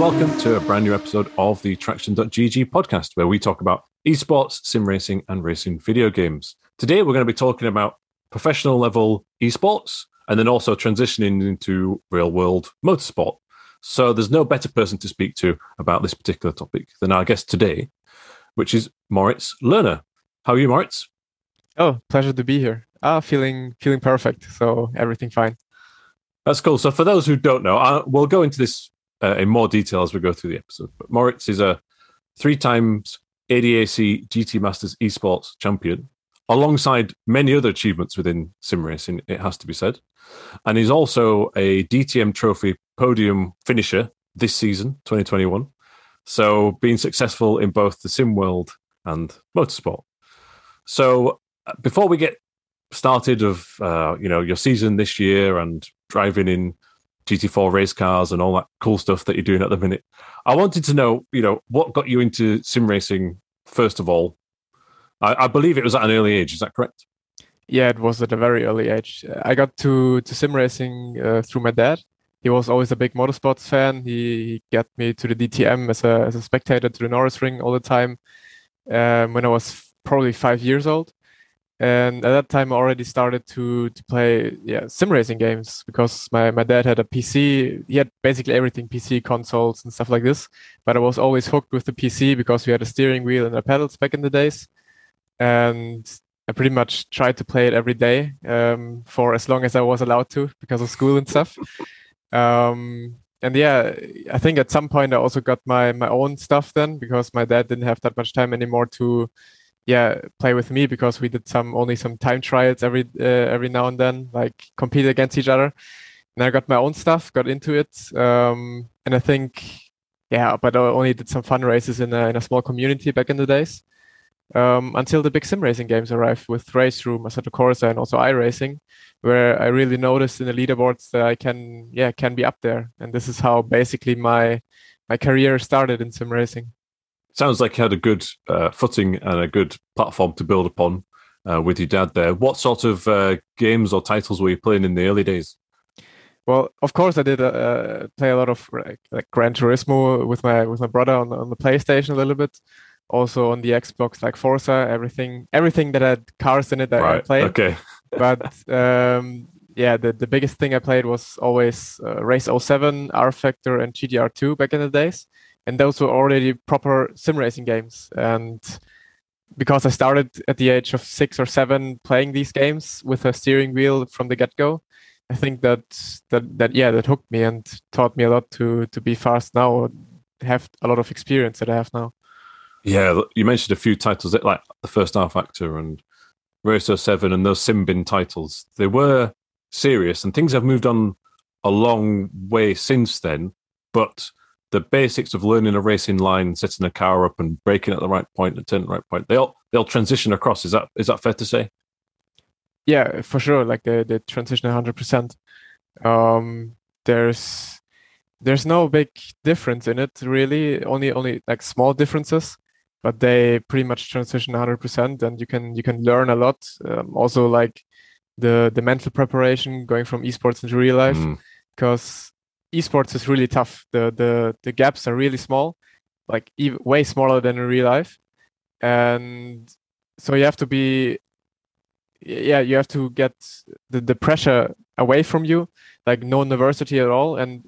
welcome to a brand new episode of the Traction.gg podcast, where we talk about esports, sim racing, and racing video games. Today, we're going to be talking about professional level esports and then also transitioning into real world motorsport. So, there's no better person to speak to about this particular topic than our guest today, which is Moritz Löhner. How are you, Moritz? Oh, pleasure to be here. Ah, feeling feeling perfect. So everything fine. That's cool. So for those who don't know, I, we'll go into this uh, in more detail as we go through the episode. But Moritz is a three times ADAC GT Masters esports champion, alongside many other achievements within sim racing, it has to be said. And he's also a DTM Trophy podium finisher this season, 2021. So being successful in both the sim world and motorsport. So uh, before we get started of uh, you know your season this year and driving in GT4 race cars and all that cool stuff that you're doing at the minute. I wanted to know, you know, what got you into sim racing first of all. I, I believe it was at an early age. Is that correct? Yeah, it was at a very early age. I got to to sim racing uh, through my dad. He was always a big motorsports fan. He, got me to the DTM as a as a spectator to the Norrisring all the time um, when I was probably five years old and at that time I already started to to play yeah sim racing games because my, my dad had a PC he had basically everything PC consoles and stuff like this. But I was always hooked with the PC because we had a steering wheel and a pedals back in the days. And I pretty much tried to play it every day um, for as long as I was allowed to because of school and stuff. Um, and yeah I think at some point I also got my my own stuff then because my dad didn't have that much time anymore to yeah play with me because we did some only some time trials every uh, every now and then like compete against each other. And i got my own stuff got into it um, and i think yeah but i only did some fun races in a, in a small community back in the days um, until the big sim racing games arrived with race room assetto corsa and also iRacing where i really noticed in the leaderboards that i can yeah can be up there. And this is how basically my my career started in sim racing sounds like you had a good uh, footing and a good platform to build upon uh, with your dad there. What sort of uh, games or titles were you playing in the early days? Well, of course, I did uh, play a lot of like Gran Turismo with my with my brother on, on the PlayStation a little bit. Also on the Xbox, like Forza, everything everything that had cars in it that right. I played. Okay. but um, yeah, the, the biggest thing I played was always uh, Race 07, R Factor, and GTR2 back in the days and those were already proper sim racing games. And because I started at the age of six or seven playing these games with a steering wheel from the get go, I think that that that yeah that hooked me and taught me a lot to to be fast now, or have a lot of experience that I have now. Yeah, you mentioned a few titles like the first rFactor and Race 07 and those Simbin titles. They were serious and things have moved on a long way since then, but the basics of learning a racing line, setting a car up, and braking at the right point and turning the right point. They'll they'll transition across. Is that is that fair to say? Yeah, for sure. Like they they transition hundred percent. Um, there's there's no big difference in it really. Only only like small differences, but they pretty much transition hundred percent, and you can you can learn a lot. Um, also like the the mental preparation going from esports into real life because mm esports is really tough. The the the gaps are really small, like way smaller than in real life, and so you have to be, yeah, you have to get the the pressure away from you, like no university at all, and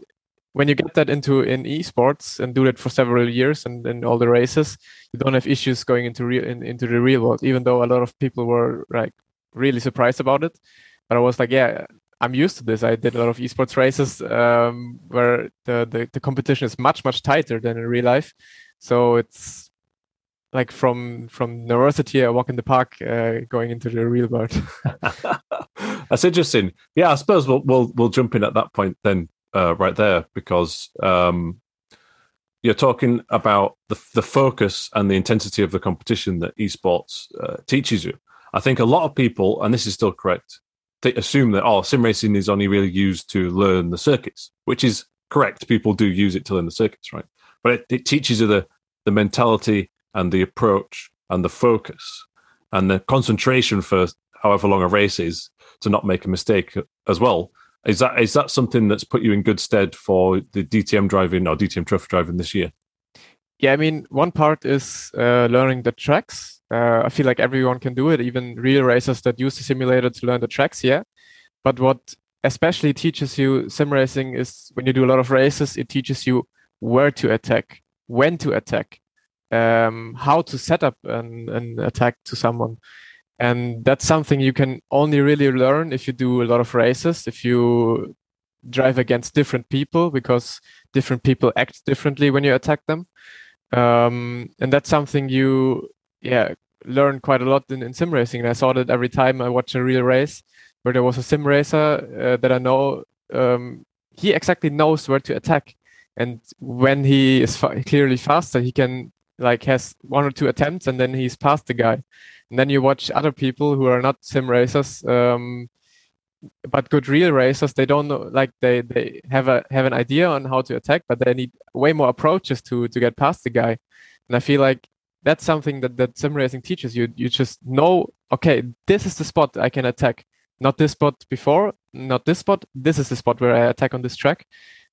when you get that into in esports and do it for several years and in all the races, you don't have issues going into real in, into the real world. Even though a lot of people were like really surprised about it, but I was like, yeah, I'm used to this. I did a lot of esports races um, where the, the, the competition is much much tighter than in real life. So it's like from from university, I walk in the park, uh, going into the real world. That's interesting. Yeah, I suppose we'll we'll we'll jump in at that point then, uh, right there, because um, you're talking about the the focus and the intensity of the competition that esports uh, teaches you. I think a lot of people, and this is still correct, they assume that oh, sim racing is only really used to learn the circuits, which is correct. People do use it to learn the circuits, right? But it, it teaches you the the mentality and the approach and the focus and the concentration for however long a race is to not make a mistake as well. Is that is that something that's put you in good stead for the DTM driving or DTM Trophy driving this year? Yeah, I mean, one part is uh, learning the tracks. Uh, I feel like everyone can do it, even real racers that use the simulator to learn the tracks. Yeah, but what especially teaches you sim racing is when you do a lot of races, it teaches you where to attack, when to attack, um, how to set up an, an attack to someone. And that's something you can only really learn if you do a lot of races, if you drive against different people, because different people act differently when you attack them. Um, and that's something you, yeah, learn quite a lot in, in sim racing. And I saw that every time I watch a real race where there was a sim racer uh, that I know, um, he exactly knows where to attack. And when he is fa- clearly faster, he can like has one or two attempts and then he's past the guy. And then you watch other people who are not sim racers, um, but good real racers. They don't know, like they they have a have an idea on how to attack, but they need way more approaches to to get past the guy. And I feel like that's something that that sim racing teaches you. You just know, okay, this is the spot I can attack. Not this spot before, not this spot. This is the spot where I attack on this track.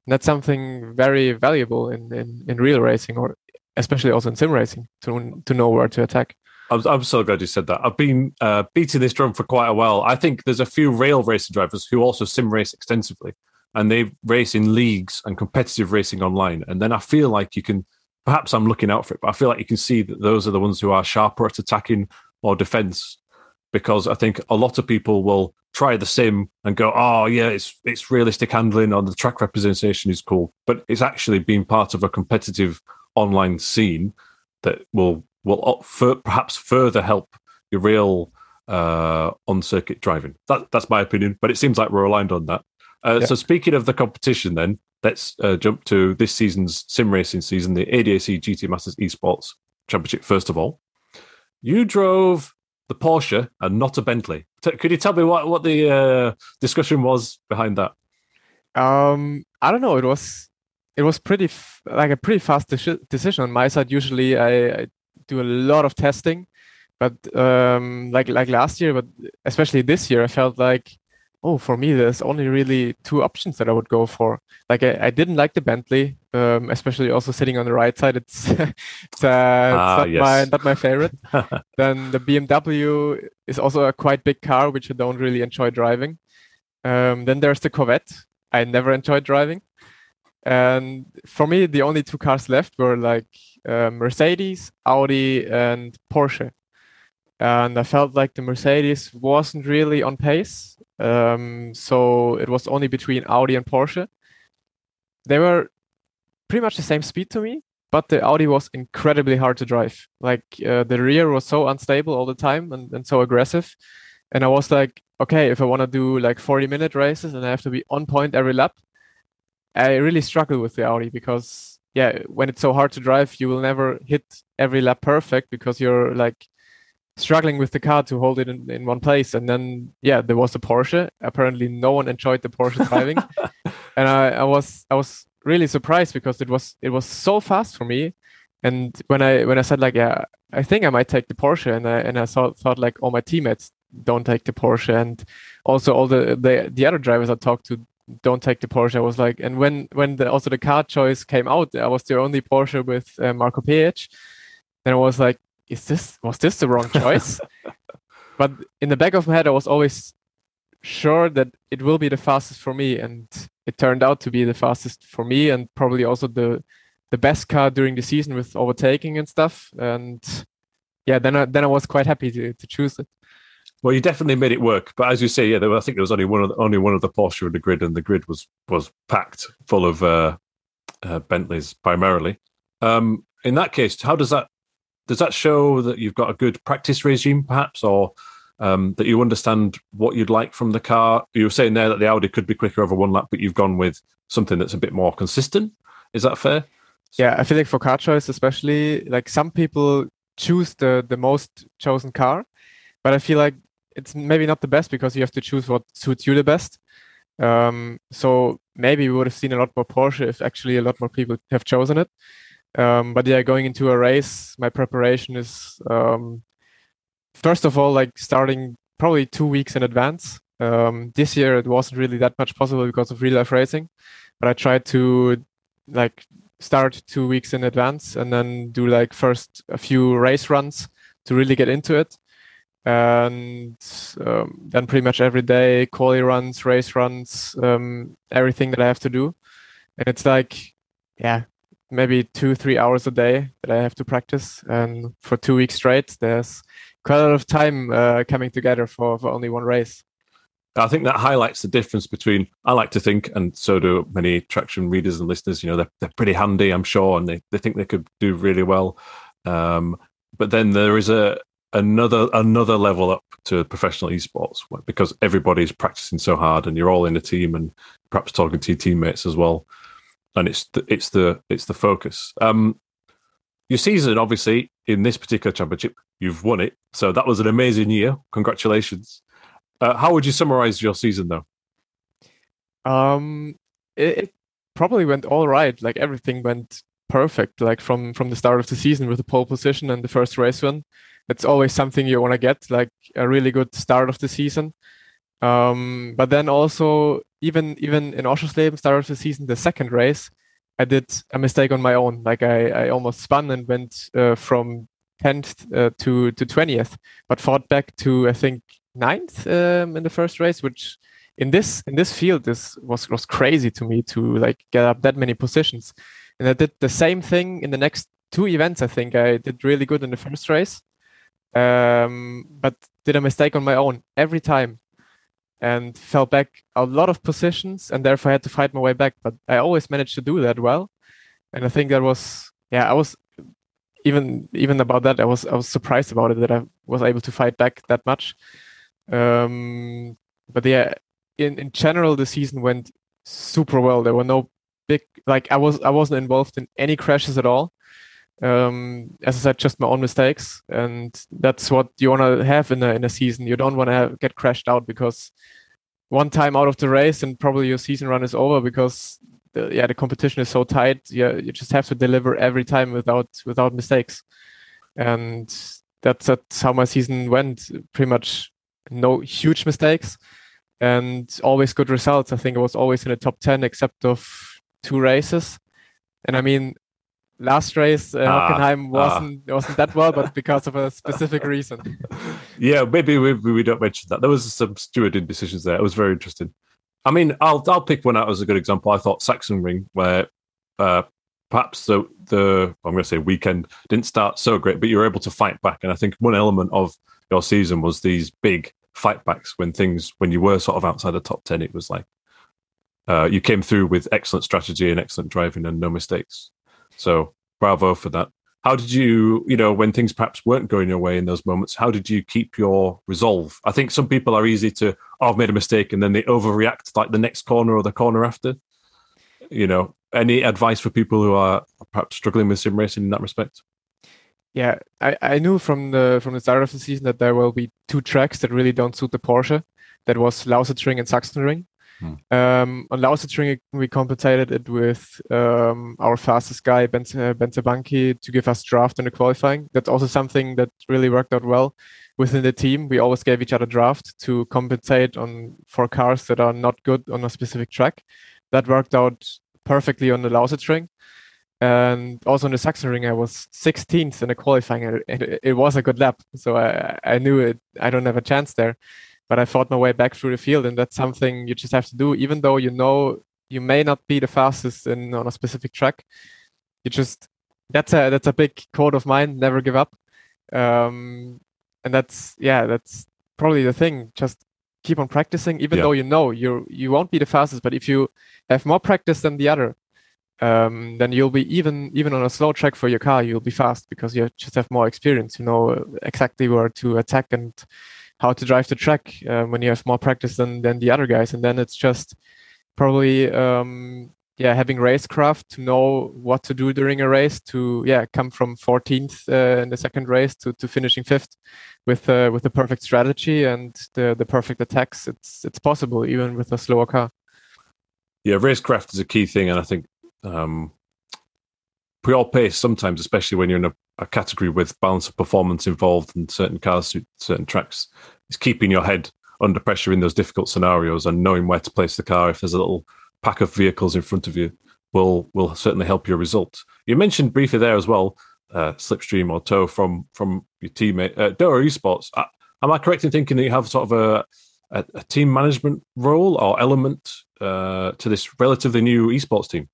And that's something very valuable in, in, in real racing or especially also in sim racing to to know where to attack. I'm, I'm so glad you said that. I've been uh, beating this drum for quite a while. I think there's a few rail racing drivers who also sim race extensively, and they race in leagues and competitive racing online. And then I feel like you can, perhaps I'm looking out for it, but I feel like you can see that those are the ones who are sharper at attacking or defense, because I think a lot of people will try the sim and go, oh yeah, it's it's realistic handling or the track representation is cool, but it's actually being part of a competitive online scene that will will perhaps further help your real uh, on circuit driving. That, that's my opinion, but it seems like we're aligned on that. Uh, yeah. So speaking of the competition, then let's uh, jump to this season's sim racing season, the ADAC GT Masters Esports Championship. First of all, you drove the Porsche and not a Bentley. T- could you tell me what what the uh, discussion was behind that? Um, I don't know. It was it was pretty f- like a pretty fast de- decision on my side. Usually, I, I, do a lot of testing, but um, like like last year, but especially this year, I felt like oh, for me, there's only really two options that I would go for. Like I, I didn't like the Bentley, um, especially also sitting on the right side. It's it's, uh, ah, not yes. my not my favorite. then the BMW is also a quite big car, which I don't really enjoy driving. Um, then there's the Corvette. I never enjoyed driving. And for me, the only two cars left were like uh, Mercedes, Audi, and Porsche. And I felt like the Mercedes wasn't really on pace. Um, so it was only between Audi and Porsche. They were pretty much the same speed to me, but the Audi was incredibly hard to drive. Like uh, the rear was so unstable all the time and, and so aggressive. And I was like, okay, if I want to do like 40 minute races and I have to be on point every lap, I really struggle with the Audi because yeah, when it's so hard to drive, you will never hit every lap perfect because you're like struggling with the car to hold it in, in one place. And then yeah, there was the Porsche. Apparently, no one enjoyed the Porsche driving, and I, I was I was really surprised because it was it was so fast for me. And when I when I said like yeah, I think I might take the Porsche, and I and I thought thought like all my teammates don't take the Porsche, and also all the the the other drivers I talked to don't take the Porsche. I was like, and when when the, also the car choice came out, I was the only Porsche with uh, Marco Ph. Then I was like, is this was this the wrong choice? but in the back of my head, I was always sure that it will be the fastest for me, and it turned out to be the fastest for me, and probably also the the best car during the season with overtaking and stuff. And yeah, then I, then I was quite happy to to choose it. Well, you definitely made it work, but as you say, yeah, there, I think there was only one of the, only one of the Porsche in the grid, and the grid was was packed full of uh, uh, Bentleys primarily. Um, in that case, how does that does that show that you've got a good practice regime, perhaps, or um, that you understand what you'd like from the car? You were saying there that the Audi could be quicker over one lap, but you've gone with something that's a bit more consistent. Is that fair? Yeah, I feel like for car choice, especially, like some people choose the the most chosen car, but I feel like it's maybe not the best because you have to choose what suits you the best. Um, so maybe we would have seen a lot more Porsche if actually a lot more people have chosen it. Um, but yeah, going into a race, my preparation is um, first of all like starting probably two weeks in advance. Um, this year it wasn't really that much possible because of real life racing, but I tried to like start two weeks in advance and then do like first a few race runs to really get into it. And um, then pretty much every day, quali runs, race runs, um, everything that I have to do. And it's like, yeah, maybe two, three hours a day that I have to practice. And for two weeks straight, there's quite a lot of time uh, coming together for, for only one race. I think that highlights the difference between I like to think, and so do many traction readers and listeners. You know, they're they're pretty handy, I'm sure, and they, they think they could do really well. Um, but then there is a another another level up to professional esports because everybody's practicing so hard, and you're all in a team, and perhaps talking to your teammates as well. And it's the, it's the it's the focus. Um, your season, obviously, in this particular championship, you've won it, so that was an amazing year. Congratulations. Uh, how would you summarize your season, though? Um, it, it, probably went all right. Like everything went perfect. Like from from the start of the season with the pole position and the first race win. It's always something you want to get, like a really good start of the season. Um, but then also even even in Oschersleben, start of the season, the second race, I did a mistake on my own. Like I, I almost spun and went uh, from 10th uh, to to 20th, but fought back to I think ninth um, in the first race, which in this in this field this was was crazy to me to like get up that many positions. And I did the same thing in the next two events. I think I did really good in the first race, um, but did a mistake on my own every time, and fell back a lot of positions, and therefore I had to fight my way back. But I always managed to do that well, and I think that was yeah I was even even about that I was I was surprised about it that I was able to fight back that much. Um, but yeah, in in general, the season went super well. There were no big like I was I wasn't involved in any crashes at all. Um, as I said, just my own mistakes, and that's what you want to have in a in a season. You don't want to get crashed out because one time out of the race and probably your season run is over because the, yeah the competition is so tight. Yeah, you just have to deliver every time without without mistakes, and that's that's how my season went. Pretty much no huge mistakes and always good results. I think it was always in the top 10 except of two races. And I mean, last race uh, ah, Hockenheim ah. wasn't ah. wasn't that well, but because of a specific reason. Yeah, maybe we, we don't mention that. There was some stewarding decisions there. It was very interesting. I mean, I'll I'll pick one out as a good example. I thought Sachsenring, where uh, perhaps the the I'm going to say weekend didn't start so great, but you were able to fight back. And I think one element of your season was these big fight backs when things when you were sort of outside the top 10 it was like uh, you came through with excellent strategy and excellent driving and no mistakes so bravo for that how did you you know when things perhaps weren't going your way in those moments how did you keep your resolve i think some people are easy to oh i've made a mistake and then they overreact like the next corner or the corner after you know any advice for people who are perhaps struggling with sim racing in that respect yeah, I, I knew from the from the start of the season that there will be two tracks that really don't suit the Porsche. That was Lausitzring and Sachsenring. Hmm. Um, on Lausitzring, we compensated it with um, our fastest guy, Ben, uh, Banki, to give us draft in the qualifying. That's also something that really worked out well within the team. We always gave each other draft to compensate on for cars that are not good on a specific track. That worked out perfectly on the Lausitzring. And also in the Sachsenring, I was 16th in the qualifying. It, it, was a good lap, so I, I knew it. I don't have a chance there, but I fought my way back through the field, and that's something you just have to do, even though you know you may not be the fastest in on a specific track. You just that's a that's a big quote of mine. Never give up, um, and that's yeah, that's probably the thing. Just keep on practicing, even yeah. though you know you you won't be the fastest. But if you have more practice than the other, um, then you'll be even even on a slow track for your car, you'll be fast because you just have more experience. You know exactly where to attack and how to drive the track uh, when you have more practice than than the other guys. And then it's just probably um, yeah having racecraft to know what to do during a race to yeah come from 14th uh, in the second race to, to finishing fifth with uh, with the perfect strategy and the the perfect attacks. It's it's possible even with a slower car. Yeah, racecraft is a key thing, and I think um, pre pace sometimes, especially when you're in a, a, category with balance of performance involved and certain cars, certain tracks, It's keeping your head under pressure in those difficult scenarios and knowing where to place the car if there's a little pack of vehicles in front of you will will certainly help your result. You mentioned briefly there as well, uh, slipstream or tow from from your teammate uh, Dörr Esports. Uh, am I correct in thinking that you have sort of a a, a team management role or element uh, to this relatively new esports team?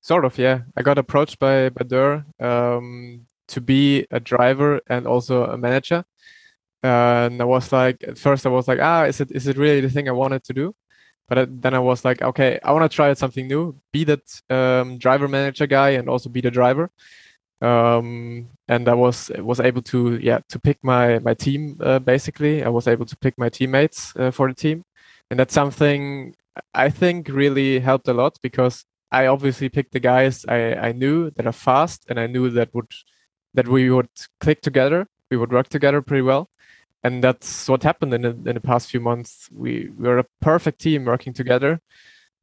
Sort of, yeah. I got approached by Badur um, to be a driver and also a manager. and I was like, at first I was like, ah, is it is it really the thing I wanted to do? But then I was like, okay, I want to try something new, be that um, driver manager guy and also be the driver. Um, and I was was able to yeah to pick my my team uh, basically. I was able to pick my teammates uh, for the team, and that's something I think really helped a lot because I obviously picked the guys I, I knew that are fast and I knew that would that we would click together, we would work together pretty well. And that's what happened in the, in the past few months. We, we were a perfect team working together.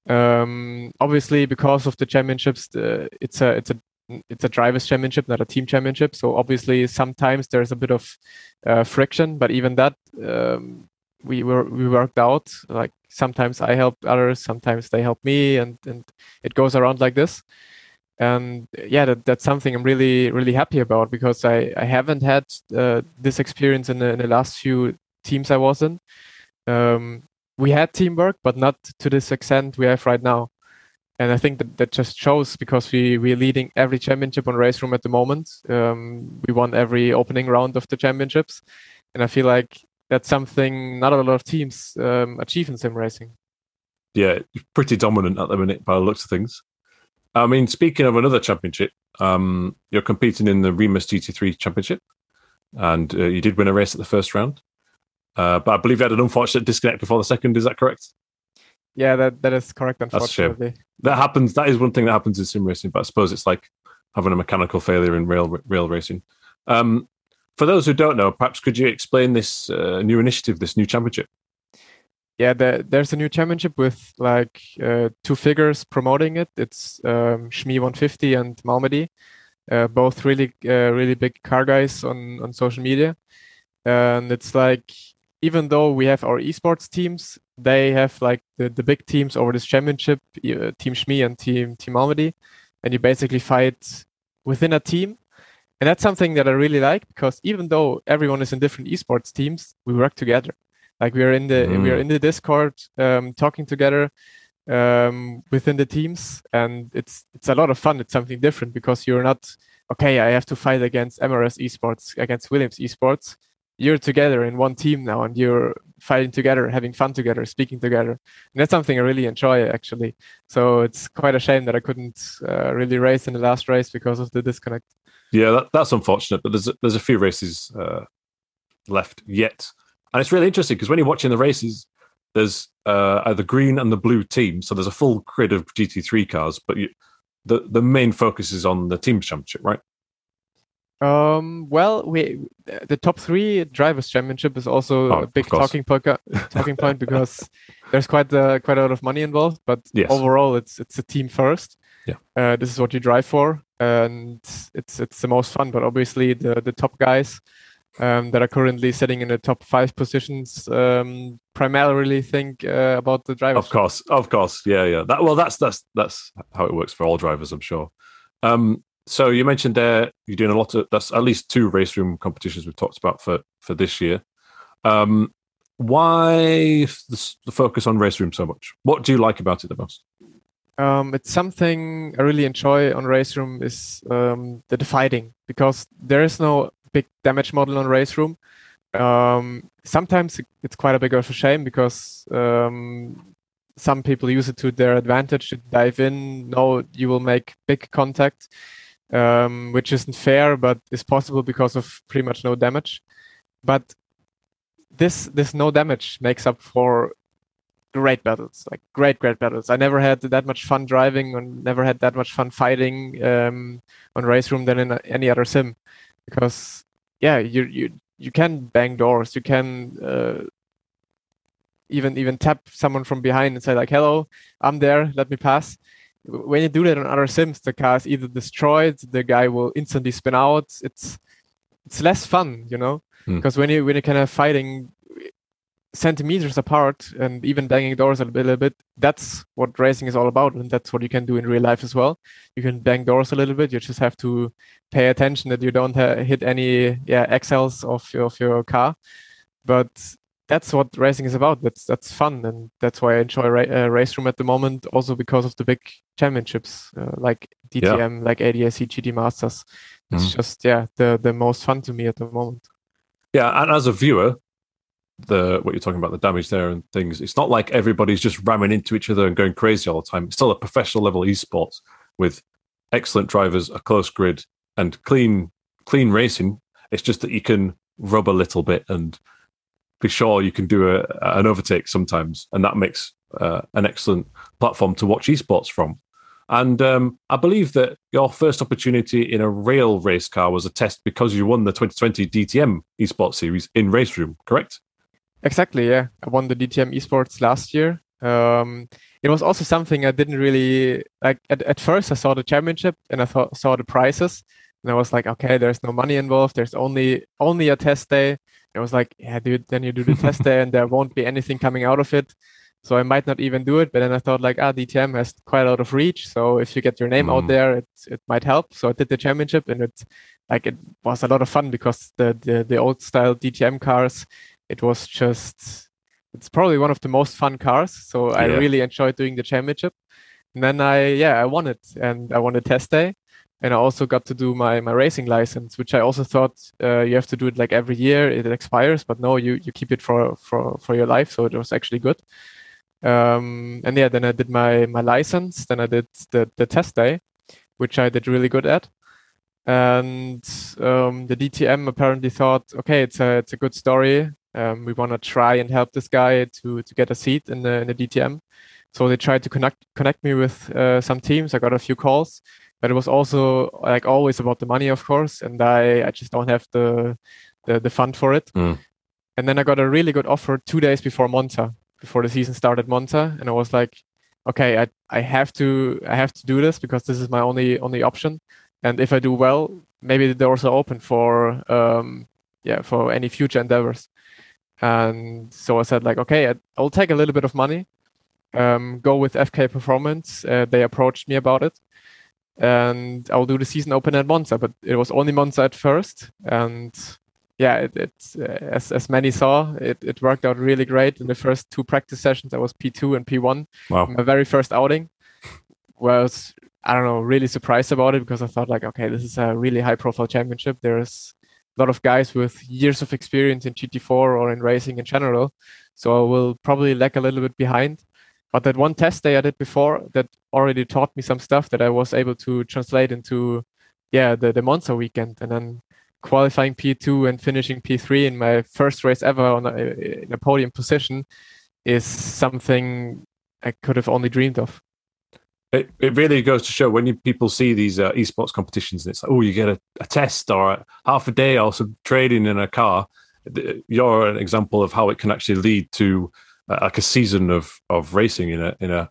Um, obviously, because of the championships, the, it's a it's a it's a drivers championship, not a team championship. So obviously, sometimes there's a bit of uh, friction, but even that um, we were we worked out. Like sometimes I help others, sometimes they help me, and and it goes around like this. And yeah, that, that's something I'm really really happy about because I I haven't had uh, this experience in the, in the last few teams I was in. Um, we had teamwork, but not to this extent we have right now. And I think that that just shows because we we're leading every championship on race room at the moment. Um, we won every opening round of the championships, and I feel like that's something not a lot of teams um, achieve in sim racing. Yeah, pretty dominant at the minute by the looks of things. I mean, speaking of another championship, um, you're competing in the Remus GT3 Championship, and uh, you did win a race at the first round. Uh, but I believe you had an unfortunate disconnect before the second. Is that correct? Yeah, that, that is correct. Unfortunately, that happens. That is one thing that happens in sim racing. But I suppose it's like having a mechanical failure in rail rail racing. Um, for those who don't know, perhaps could you explain this uh, new initiative, this new championship? Yeah, the, there's a new championship with like uh, two figures promoting it. It's um, Shmee 150 and Malmedy, uh, both really uh, really big car guys on on social media, and it's like even though we have our esports teams, they have like the, the big teams over this championship, uh, Team Shmee and Team Team Malmedy, and you basically fight within a team and that's something that I really like because even though everyone is in different esports teams, we work together. Like we are in the mm. we are in the Discord um, talking together um, within the teams, and it's it's a lot of fun. It's something different because you're not okay. I have to fight against MRS Esports against Williams Esports. You're together in one team now, and you're fighting together, having fun together, speaking together. And that's something I really enjoy actually. So it's quite a shame that I couldn't uh, really race in the last race because of the disconnect. Yeah, that, that's unfortunate, but there's a, there's a few races uh, left yet, and it's really interesting because when you're watching the races, there's uh, the green and the blue team, so there's a full grid of GT3 cars, but you, the the main focus is on the team championship, right? Um, well, we the top three drivers championship is also oh, a big talking point talking point because there's quite a, quite a lot of money involved. But yes. overall, it's it's a team first. Yeah, uh, this is what you drive for and it's it's the most fun. But obviously, the the top guys um, that are currently sitting in the top five positions um, primarily think uh, about the drivers. Of course, of course, yeah, yeah. That well, that's that's that's how it works for all drivers, I'm sure. Um, so you mentioned there you're doing a lot of that's at least two race room competitions we've talked about for for this year. Um, why the, the focus on race room so much? What do you like about it the most? um, it's something I really enjoy on Race Room is um, the fighting because there is no big damage model on Race Room. Um, sometimes it's quite a big of a shame because um, some people use it to their advantage to dive in. No, you will make big contact, um, which isn't fair, but is possible because of pretty much no damage. But this this no damage makes up for great battles, like great, great battles. I never had that much fun driving and never had that much fun fighting um, on race room than in any other sim, because yeah, you you you can bang doors, you can uh, even even tap someone from behind and say like, "Hello, I'm there, let me pass." When you do that on other sims, the car is either destroyed, the guy will instantly spin out. It's it's less fun, you know, because hmm. mm. when you when you kind of fighting centimeters apart and even banging doors a little bit that's what racing is all about and that's what you can do in real life as well you can bang doors a little bit you just have to pay attention that you don't ha- hit any yeah axles of your, of your car but that's what racing is about that's that's fun and that's why i enjoy ra- uh, race room at the moment also because of the big championships uh, like dtm yeah. like adac gt masters it's mm. just yeah the the most fun to me at the moment yeah and as a viewer the what you're talking about the damage there and things. It's not like everybody's just ramming into each other and going crazy all the time. It's still a professional level esports with excellent drivers a close grid and clean clean racing. It's just that you can rub a little bit and be sure you can do a, an overtake sometimes. And that makes uh, an excellent platform to watch esports from. And um, I believe that your first opportunity in a real race car was a test because you won the 2020 DTM esports series in Race Room, correct? Exactly, yeah. I won the DTM esports last year. Um, it was also something I didn't really like. At, at first, I saw the championship and I thought, saw the prizes, and I was like, okay, there's no money involved. There's only only a test day. And I was like, yeah, dude. Then you do the test day, and there won't be anything coming out of it. So I might not even do it. But then I thought like, ah, DTM has quite a lot of reach. So if you get your name mm. out there, it it might help. So I did the championship, and it like it was a lot of fun because the the, the old style DTM cars it was just it's probably one of the most fun cars. So yeah. I really enjoyed doing the championship. And then I yeah I won it and I won the test day. And I also got to do my, my racing license, which I also thought uh, you have to do it like every year. It expires, but no, you, you keep it for, for, for your life. So it was actually good. Um, and yeah, then I did my, my license. Then I did the, the test day, which I did really good at and um, the DTM apparently thought, okay, it's a it's a good story. Um, we want to try and help this guy to to get a seat in the in the DTM. So they tried to connect connect me with uh, some teams. I got a few calls, but it was also like always about the money, of course, and I I just don't have the the, the fund for it. Mm. And then I got a really good offer two days before Monza, before the season started Monza, and I was like, okay, I I have to I have to do this because this is my only only option. And if I do well, maybe the doors are open for um, yeah for any future endeavors. And so I said like, okay, I'll take a little bit of money, um, go with FK Performance. Uh, they approached me about it, and I'll do the season open at Monza. But it was only Monza at first, and yeah, it, it uh, as as many saw, it, it worked out really great. In the first two practice sessions, I was P2 and P1. Wow. My very first outing was I don't know, really surprised about it because I thought like, okay, this is a really high profile championship. There's a lot of guys with years of experience in GT4 or in racing in general. So I will probably lag a little bit behind. But that one test day I did before that already taught me some stuff that I was able to translate into, yeah, the, the Monza weekend. And then qualifying P2 and finishing P3 in my first race ever on a, in a podium position is something I could have only dreamed of it, it really goes to show when you, people see these uh, esports competitions and it's like, oh, you get a, a test or a, half a day or some trading in a car. You're an example of how it can actually lead to uh, like a season of of racing in a in a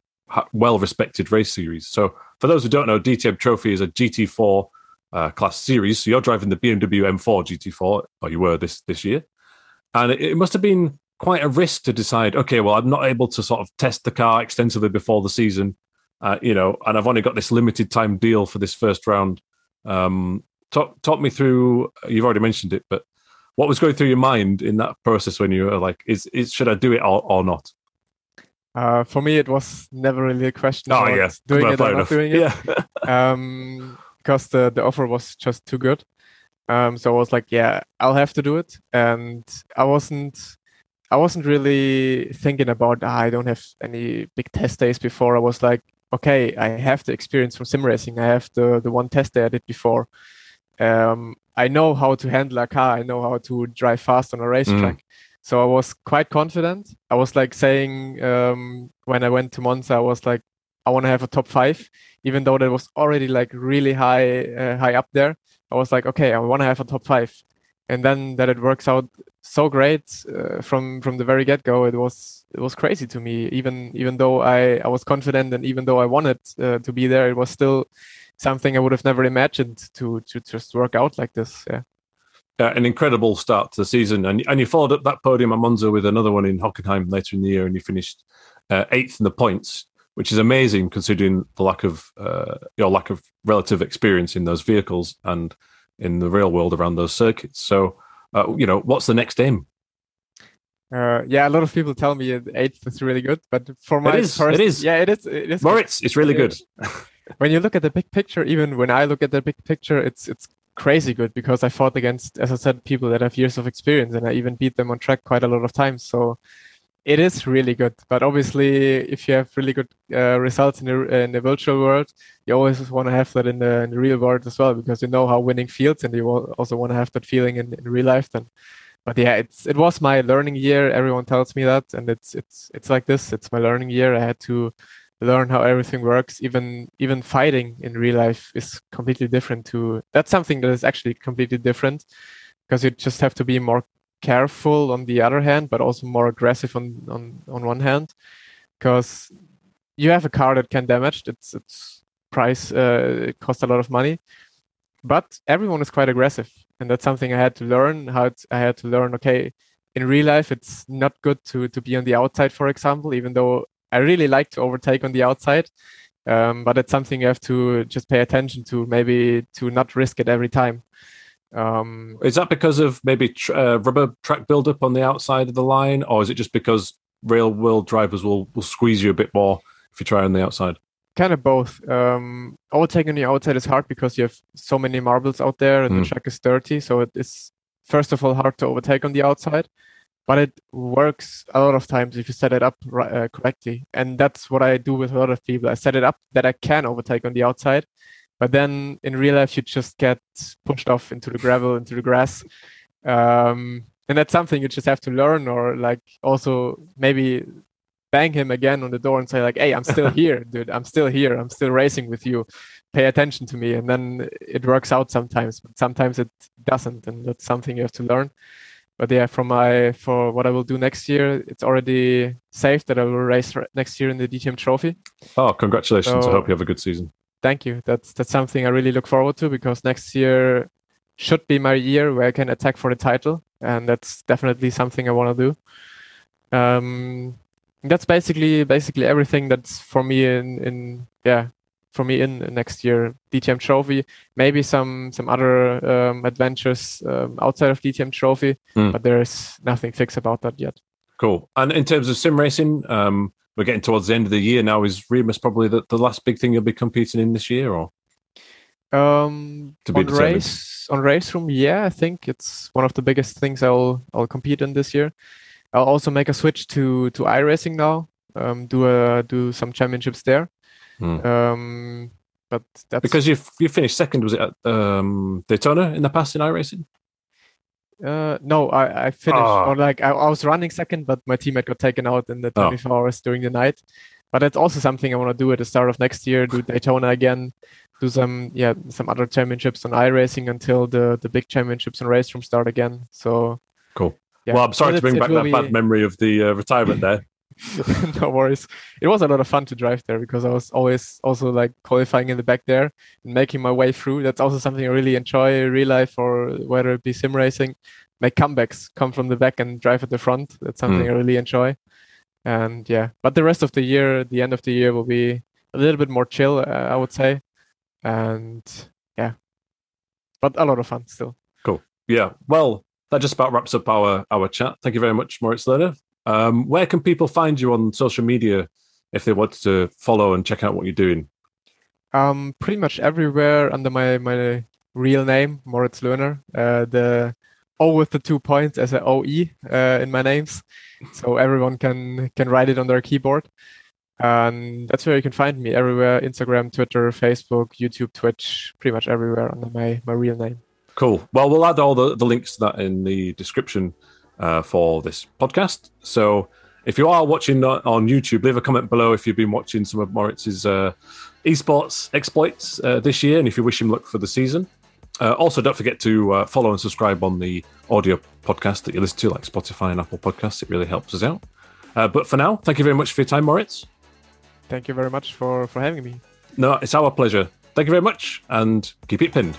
well respected race series. So for those who don't know, DTM Trophy is a GT4 uh, class series. So you're driving the BMW M4 GT4, or you were this this year, and it, it must have been quite a risk to decide. Okay, well, I'm not able to sort of test the car extensively before the season uh, you know, and I've only got this limited time deal for this first round. Um, talk talk me through. You've already mentioned it, but what was going through your mind in that process when you were like, "Is is should I do it or, or not?" Uh, for me, it was never really a question. Oh yeah, doing it or not doing it. Yeah. um, because the the offer was just too good. Um, so I was like, yeah, I'll have to do it, and I wasn't. I wasn't really thinking about ah, I don't have any big test days before. I was like, okay, I have the experience from sim racing. I have the the one test that I did before. Um, I know how to handle a car. I know how to drive fast on a racetrack. Mm. So I was quite confident. I was like saying um, when I went to Monza, I was like, I want to have a top five, even though that was already like really high, uh, high up there. I was like, okay, I want to have a top five, and then that it works out so great uh, from from the very get go. It was it was crazy to me. Even even though I I was confident and even though I wanted uh, to be there, it was still something I would have never imagined to to just work out like this. Yeah. uh, an incredible start to the season, and and you followed up that podium at Monza with another one in Hockenheim later in the year, and you finished uh, eighth in the points, which is amazing considering the lack of uh, your lack of relative experience in those vehicles and in the real world around those circuits. So, uh, you know, what's the next aim? Uh, yeah, a lot of people tell me eighth is really good, but for my it is, first, it is. yeah, it is. It is Moritz, it's really good. when you look at the big picture, even when I look at the big picture, it's it's crazy good because I fought against, as I said, people that have years of experience, and I even beat them on track quite a lot of times. So it is really good. But obviously, if you have really good uh, results in the in the virtual world, you always want to have that in the, in the real world as well because you know how winning feels, and you also want to have that feeling in, in real life. Then but yeah, it's it was my learning year. Everyone tells me that, and it's it's it's like this. It's my learning year. I had to learn how everything works. Even even fighting in real life is completely different. To that's something that is actually completely different because you just have to be more careful on the other hand, but also more aggressive on on on one hand because you have a car that can damage. It's it's price uh, it costs a lot of money, but everyone is quite aggressive and that's something I had to learn. How I had to learn. Okay, in real life, it's not good to to be on the outside, for example. Even though I really like to overtake on the outside, um, but it's something you have to just pay attention to. Maybe to not risk it every time. Um, is that because of maybe tr- uh, rubber track buildup on the outside of the line, or is it just because real world drivers will will squeeze you a bit more if you try on the outside? kind of both. Um, overtaking on the outside is hard because you have so many marbles out there and mm. the track is dirty. So it is first of all hard to overtake on the outside, but it works a lot of times if you set it up uh, correctly. And that's what I do with a lot of people. I set it up that I can overtake on the outside, but then in real life you just get pushed off into the gravel, into the grass. Um, and that's something you just have to learn or like also maybe bang him again on the door and say like hey i'm still here dude. I'm still here. I'm still racing with you. Pay attention to me. And then it works out sometimes but sometimes it doesn't and that's something you have to learn. But yeah for my for what i will do next year it's already safe that i will race next year in the dtm trophy. Oh congratulations. So, i hope you have a good season thank you that's that's something i really look forward to because next year should be my year where i can attack for the title and that's definitely something i want to do um that's basically basically everything that's for me in in yeah for me in next year DTM Trophy. Maybe some some other um, adventures um, outside of DTM Trophy, mm. but there's nothing fixed about that yet. Cool. And in terms of sim racing, um, we're getting towards the end of the year now. Is Remus probably the, the last big thing you'll be competing in this year, or? Um, to be on determined? race on race room, yeah, I think it's one of the biggest things I'll I'll compete in this year. I'll also make a switch to to iRacing now. Um, do a do some championships there. Mm. Um, but that's because you you finished second. Was it at um, Daytona in the past in iRacing? Uh, no, I, I finished oh. or like I, I, was running second, but my teammate got taken out in the 24 oh. hours during the night. But that's also something I want to do at the start of next year. Do Daytona again. Do some yeah some other championships on iRacing until the the big championships and race room start again. So cool. Yeah. Well, I'm sorry to bring back that be... bad memory of the uh, retirement there. no worries. It was a lot of fun to drive there because I was always also like qualifying in the back there and making my way through. That's also something I really enjoy real life or whether it be sim racing. Make comebacks, come from the back and drive at the front. That's something mm. I really enjoy. And yeah, but the rest of the year, the end of the year will be a little bit more chill, uh, I would say. And yeah, but a lot of fun still. Cool. Yeah. Well, that just about wraps up our our chat. Thank you very much, Moritz Löhner. Um, where can people find you on social media if they want to follow and check out what you're doing? Um, pretty much everywhere under my my real name, Moritz Löhner. Uh, the O with the two points as an OE uh, in my names, so everyone can can write it on their keyboard. And that's where you can find me everywhere: Instagram, Twitter, Facebook, YouTube, Twitch, pretty much everywhere under my my real name. Cool. Well, we'll add all the, the links to that in the description uh, for this podcast. So if you are watching on YouTube, leave a comment below if you've been watching some of Moritz's uh, esports exploits uh, this year and if you wish him luck for the season. Uh, also, don't forget to uh, follow and subscribe on the audio podcast that you listen to, like Spotify and Apple Podcasts. It really helps us out. Uh, but for now, thank you very much for your time, Moritz. Thank you very much for, for having me. No, it's our pleasure. Thank you very much and keep it pinned.